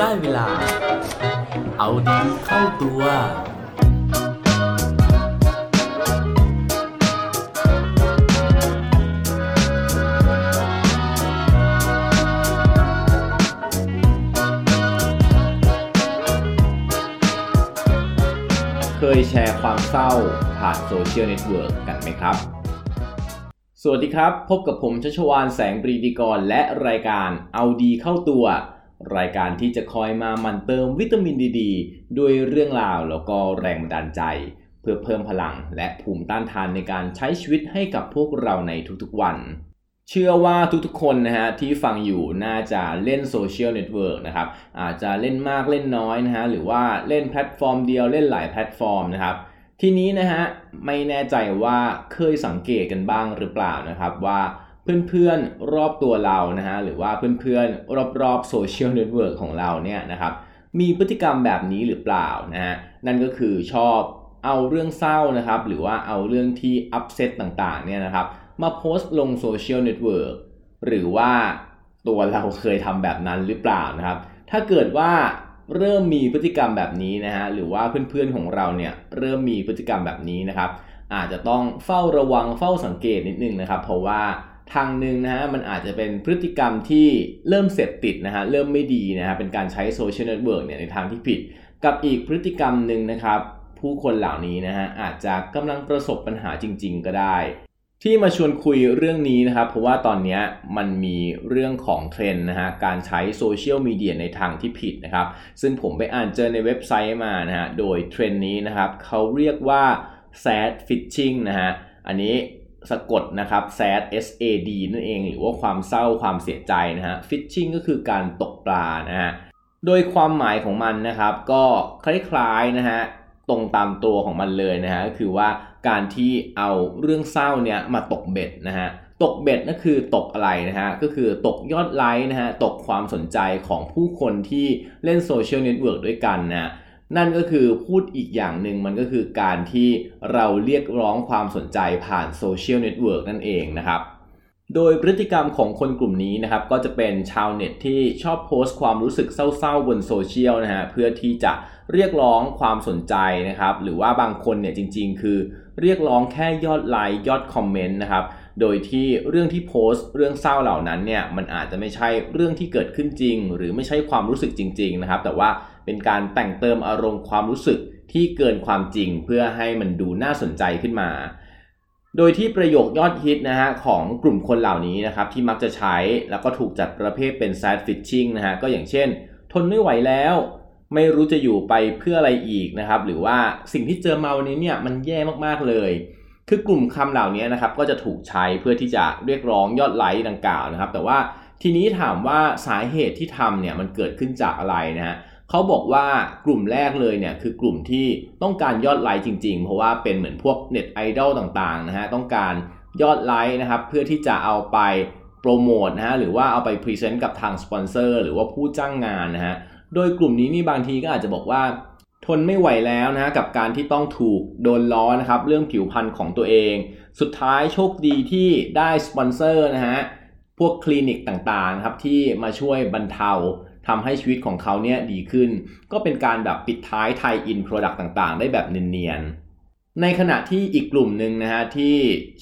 ได้เวลา เอาดีเข้าตัว เคยแชร์ความเศร้าผ่านโซเชียลเน็ตเวิร์กกันไหมครับ สวัสดีครับ พบกับผมชัชวานแสงปรีดีกรและรายการเอาดีเข้าตัว รายการที่จะคอยมาหมั่นเติมวิตามินดีด้วยเรื่องราวแล้วก็แรงบันดาลใจ เพื่อเพิ่มพลังและภูมิต้านทานในการใช้ชีวิตให้กับพวกเราในทุกๆวัน เชื่อว่าทุกๆคนนะฮะที่ฟังอยู่น่าจะเล่นโซเชียลเน็ตเวิร์กนะครับอาจจะเล่นมากเล่นน้อยนะฮะหรือว่าเล่นแพลตฟอร์มเดียวเล่นหลายแพลตฟอร์มนะครับทีนี้นะฮะไม่แน่ใจว่าเคยสังเกตกันบ้างหรือเปล่านะครับว่า เพื่อนๆรอบตัวเรานะฮะหรือว่าเพื่อนๆรอบๆโซเชียลเน็ตเวิร์กของเราเนี่ยนะครับมีพฤติกรรมแบบนี้หรือเปล่านะฮะนั่นก็คือชอบเอาเรื่องเศร้านะครับ หรือว่าเอาเรื่องที่ upset ต่างๆเนี่ยนะครับ มาโพสต์ลงโซเชียลเน็ตเวิร์กหรือว่าตัวเราเคยทำแบบนั้นหรือเปล่านะครับ ถ้าเกิดว่าเริ่มมีพฤติกรรมแบบนี้นะฮะหรือว่าเพื่อนๆของเราเนี่ยเริ่มมีพฤติกรรมแบบนี้นะครับ อาจจะต้องเฝ้าระวังเฝ้าสังเกตนิดนึงนะครับ เพราะว่า ทางหนึ่งนะฮะมันอาจจะเป็นพฤติกรรมที่เริ่มเสพติดนะฮะเริ่มไม่ดีนะฮะเป็นการใช้โซเชียลเน็ตเวิร์กเนี่ยในทางที่ผิด กับอีกพฤติกรรมหนึ่งนะครับ ผู้คนเหล่านี้นะฮะอาจจะกำลังประสบปัญหาจริง ๆ ก็ได้ ที่มาชวนคุยเรื่องนี้นะครับ เพราะว่าตอนนี้มันมีเรื่องของเทรนด์นะฮะการใช้โซเชียลมีเดียในทางที่ผิดนะครับ ซึ่งผมไปอ่านเจอในเว็บไซต์มานะฮะโดยเทรนด์นี้นะครับเขาเรียกว่า sad fishing นะฮะอันนี้ สะกดนะครับ sad s a d นั่นเอง หรือว่าความเศร้าความเสียใจนะฮะ fishing ก็คือการตกปลานะฮะ โดยความหมายของมันนะครับ ก็คล้ายๆนะฮะตรงตามตัวของมันเลยนะฮะก็คือว่าการที่เอาเรื่องเศร้าเนี่ยมาตกเบ็ดนะฮะตกเบ็ดนั่นคือตกอะไรนะฮะก็คือตกยอดไลค์นะฮะตกความสนใจของผู้คนที่เล่นโซเชียลเน็ตเวิร์กด้วยกันนะ นั่นก็คือพูดอีกอย่างหนึ่งมันก็คือการที่เราเรียกร้องความสนใจผ่านโซเชียลเน็ตเวิร์กนั่นเองนะครับ โดยพฤติกรรมของคนกลุ่มนี้นะครับ ก็จะเป็นชาวเน็ตที่ชอบโพสต์ความรู้สึกเศร้าๆบนโซเชียลนะฮะเพื่อที่จะเรียกร้องความสนใจนะครับ หรือว่าบางคนเนี่ยจริง ๆ คือเรียกร้องแค่ยอดไลค์ยอดคอมเมนต์นะครับโดยที่เรื่องที่โพสต์เรื่องเศร้าเหล่านั้นเนี่ยมันอาจจะไม่ใช่เรื่องที่เกิดขึ้นจริง หรือไม่ใช่ความรู้สึกจริง ๆ นะครับ แต่ว่า เป็นการแต่งเติมอารมณ์ความรู้สึกที่เกินความจริงเพื่อให้มันดูน่าสนใจขึ้นมา โดยที่ประโยคยอดฮิตนะฮะของกลุ่มคนเหล่านี้นะครับที่มักจะใช้แล้วก็ถูกจัดประเภทเป็น sad fishing นะฮะก็อย่างเช่น ทนไม่ไหวแล้ว ไม่รู้จะอยู่ไปเพื่ออะไรอีกนะครับ หรือว่าสิ่งที่เจอมาวันนี้เนี่ยมันแย่มากๆเลยคือกลุ่มคำเหล่านี้นะครับก็จะถูกใช้เพื่อที่จะเรียกร้องยอดไลค์ดังกล่าวนะครับ แต่ว่าทีนี้ถามว่าสาเหตุที่ทำเนี่ยมันเกิดขึ้นจากอะไรนะฮะ เขาบอกว่ากลุ่มแรกเลยเนี่ยคือกลุ่มที่ต้องการยอดไลค์จริง ๆ เพราะว่าเป็นเหมือนพวกเน็ตไอดอลต่างๆนะฮะต้องการยอดไลค์นะครับเพื่อที่จะเอาไปโปรโมทนะฮะหรือว่าเอาไปพรีเซนต์กับทางสปอนเซอร์หรือว่าผู้จ้างงานนะฮะโดยกลุ่มนี้นี่บางทีก็อาจจะบอกว่า ทนไม่ไหวแล้วนะฮะกับการที่ต้องถูกโดนล้อนะครับเรื่องผิวพรรณของตัวเอง สุดท้ายโชคดีที่ได้สปอนเซอร์นะฮะพวกคลินิกต่างๆครับที่มาช่วยบรรเทา ทำให้ชีวิตของเขาเนี่ยดีขึ้น ก็เป็นการแบบปิดท้าย tie-in product ต่างๆ ได้แบบเนียนๆ ในขณะที่อีกกลุ่มหนึ่งนะฮะที่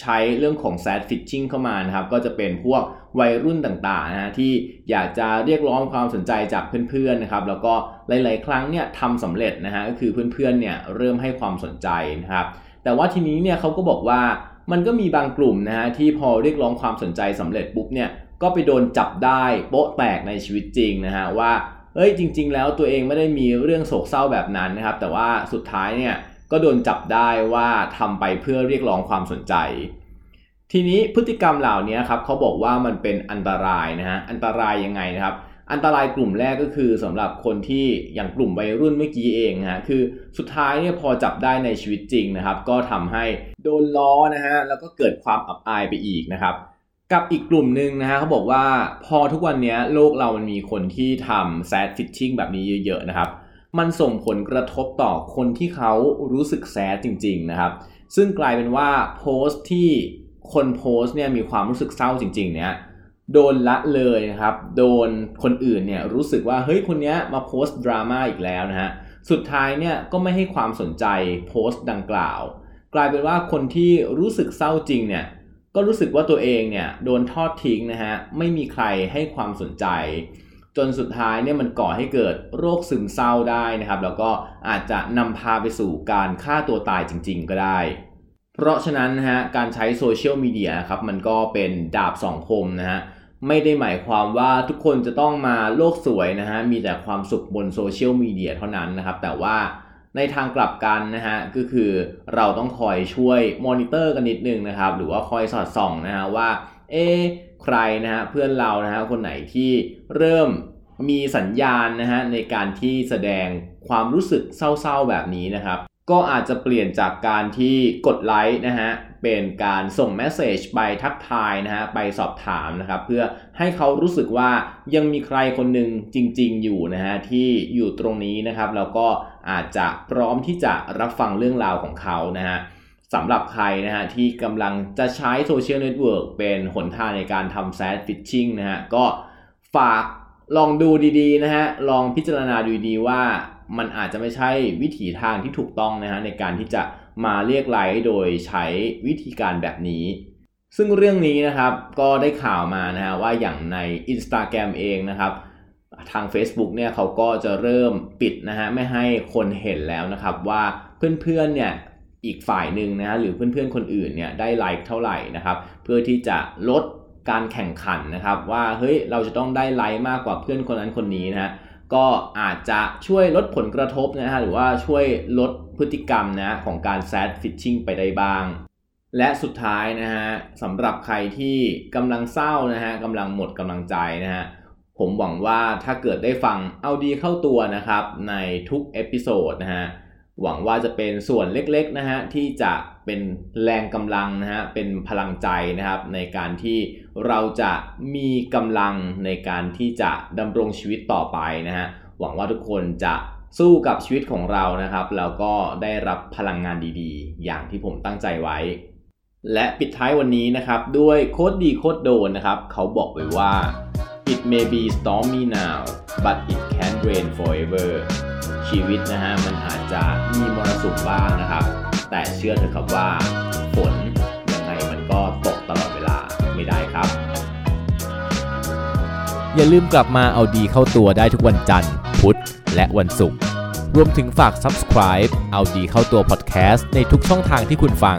ใช้เรื่องของ sad fishing เข้ามานะครับ ก็จะเป็นพวกวัยรุ่นต่างๆนะฮะที่อยากจะเรียกร้องความสนใจจากเพื่อนๆนะครับแล้วก็หลายๆ ครั้งเนี่ยทำสำเร็จนะฮะก็คือเพื่อนๆเนี่ยเริ่มให้ความสนใจนะครับแต่ว่าทีนี้เนี่ยเขาก็บอกว่ามันก็มีบางกลุ่มนะฮะที่พอเรียกร้องความสนใจสำเร็จปุ๊บเนี่ย ก็ไปโดนจับได้โป๊ะแตกในชีวิตจริงนะฮะว่าเอ้ยจริง ๆ แล้วตัวเองไม่ได้มีเรื่องโศกเศร้าแบบนั้นนะครับ แต่ว่าสุดท้ายเนี่ยก็โดนจับได้ว่าทำไปเพื่อเรียกร้องความสนใจ ทีนี้พฤติกรรมเหล่านี้ครับเขาบอกว่ามันเป็นอันตรายนะฮะอันตรายยังไงนะครับ อันตรายกลุ่มแรกก็คือสำหรับคนที่อย่างกลุ่มวัยรุ่นเมื่อกี้เองนะฮะคือสุดท้ายเนี่ยพอจับได้ในชีวิตจริงนะครับ ก็ทำให้โดนล้อนะฮะแล้วก็เกิดความอับอายไปอีกนะครับ กับอีกกลุ่มหนึ่งนะฮะเขาบอกว่าพอทุกวันนี้โลกเรามันมีคนที่ทำ sad fishing แบบนี้เยอะๆนะครับ มันส่งผลกระทบต่อคนที่เขารู้สึกแซดจริง ๆนะครับ ซึ่งกลายเป็นว่าโพสต์ที่คนโพสต์เนี่ยมีความรู้สึกเศร้าจริง ๆ เนี่ยโดนละเลยนะครับ โดนคนอื่นเนี่ยรู้สึกว่าเฮ้ยคนนี้มาโพสต์ดราม่าอีกแล้วนะฮะสุดท้ายเนี่ยก็ไม่ให้ความสนใจโพสต์ดังกล่าว กลายเป็นว่าคนที่รู้สึกเศร้าจริงเนี่ย ก็รู้สึกว่าตัวเองเนี่ยโดนทอดทิ้งนะฮะไม่มีใครให้ความสนใจ จนสุดท้ายเนี่ยมันก่อให้เกิดโรคซึมเศร้าได้นะครับ แล้วก็อาจจะนำพาไปสู่การฆ่าตัวตายจริง ๆ ก็ได้ เพราะฉะนั้นนะฮะการใช้โซเชียลมีเดียครับมันก็เป็นดาบสองคมนะฮะไม่ได้หมายความว่าทุกคนจะต้องมาโลกสวยนะฮะมีแต่ความสุขบนโซเชียลมีเดียเท่านั้นนะครับแต่ว่า ในทางกลับกันนะฮะก็คือเราต้องคอยช่วยมอนิเตอร์กันนิดนึงนะครับ หรือว่าคอยสอดส่องนะฮะว่าเอ๊ใครนะฮะเพื่อนเรานะฮะคนไหนที่เริ่มมีสัญญาณนะฮะในการที่แสดงความรู้สึกเศร้าๆแบบนี้นะครับ ก็อาจจะเปลี่ยนจากการที่กดไลค์นะฮะเป็นการส่ง message ไปทักทายนะฮะไปสอบถามนะครับ เพื่อให้เขารู้สึกว่ายังมีใครคนหนึ่งจริง ๆ อยู่นะฮะที่อยู่ตรงนี้นะครับ แล้วก็ อาจจะพร้อมที่จะรับฟังเรื่องราวของเขานะฮะสำหรับใครนะฮะที่กำลังจะใช้โซเชียลเน็ตเวิร์กเป็นหนทางในการทำ sad fishing นะฮะก็ฝากลองดูดีๆนะฮะลองพิจารณาดูดีว่ามันอาจจะไม่ใช่วิถีทางที่ถูกต้องนะฮะในการที่จะมาเรียกไลค์โดยใช้วิธีการแบบนี้ ซึ่งเรื่องนี้นะครับก็ได้ข่าวมานะฮะว่าอย่างใน Instagram เองนะครับ ทาง Facebook เนี่ยเขาก็จะเริ่มปิดนะฮะไม่ให้คนเห็นแล้วนะครับว่าเพื่อนๆเนี่ยอีกฝ่ายหนึ่งนะฮะหรือเพื่อนๆคนอื่นเนี่ยได้ไลค์เท่าไหร่นะครับเพื่อที่จะลดการแข่งขันนะครับว่าเฮ้ยเราจะต้องได้ไลค์มากกว่าเพื่อนคนนั้นคนนี้นะฮะก็อาจจะช่วยลดผลกระทบนะฮะหรือว่าช่วยลดพฤติกรรมนะของการ sad fishing ไปได้บ้าง และสุดท้ายนะฮะสำหรับใครที่กำลังเศร้านะฮะกำลังหมดกำลังใจนะฮะ ผมหวังว่าถ้าเกิดได้ฟังเอาดีเข้าตัวนะครับในทุก episode นะฮะหวังว่าจะเป็นส่วนเล็กๆนะฮะที่จะเป็นแรงกำลังนะฮะเป็นพลังใจนะครับ ในการที่เราจะมีกำลังในการที่จะดำรงชีวิตต่อไปนะฮะหวังว่าทุกคนจะสู้กับชีวิตของเรานะครับ แล้วก็ได้รับพลังงานดีๆ อย่างที่ผมตั้งใจไว้ และปิดท้ายวันนี้นะครับ ด้วยโคดดีโคดโดนนะครับ เขาบอกไว้ว่า it may be stormy now but it can rain forever ชีวิตนะฮะมันอาจจะมีมรสุมบ้างนะครับ แต่เชื่อเถอะครับว่าฝนยังไงมันก็ตกตลอดเวลาไม่ได้ครับ อย่าลืมกลับมาเอาดีเข้าตัวได้ทุกวันจันทร์ พุธ และวันศุกร์รวมถึงฝาก subscribe เอาดีเข้าตัว podcast ในทุกช่องทางที่คุณฟัง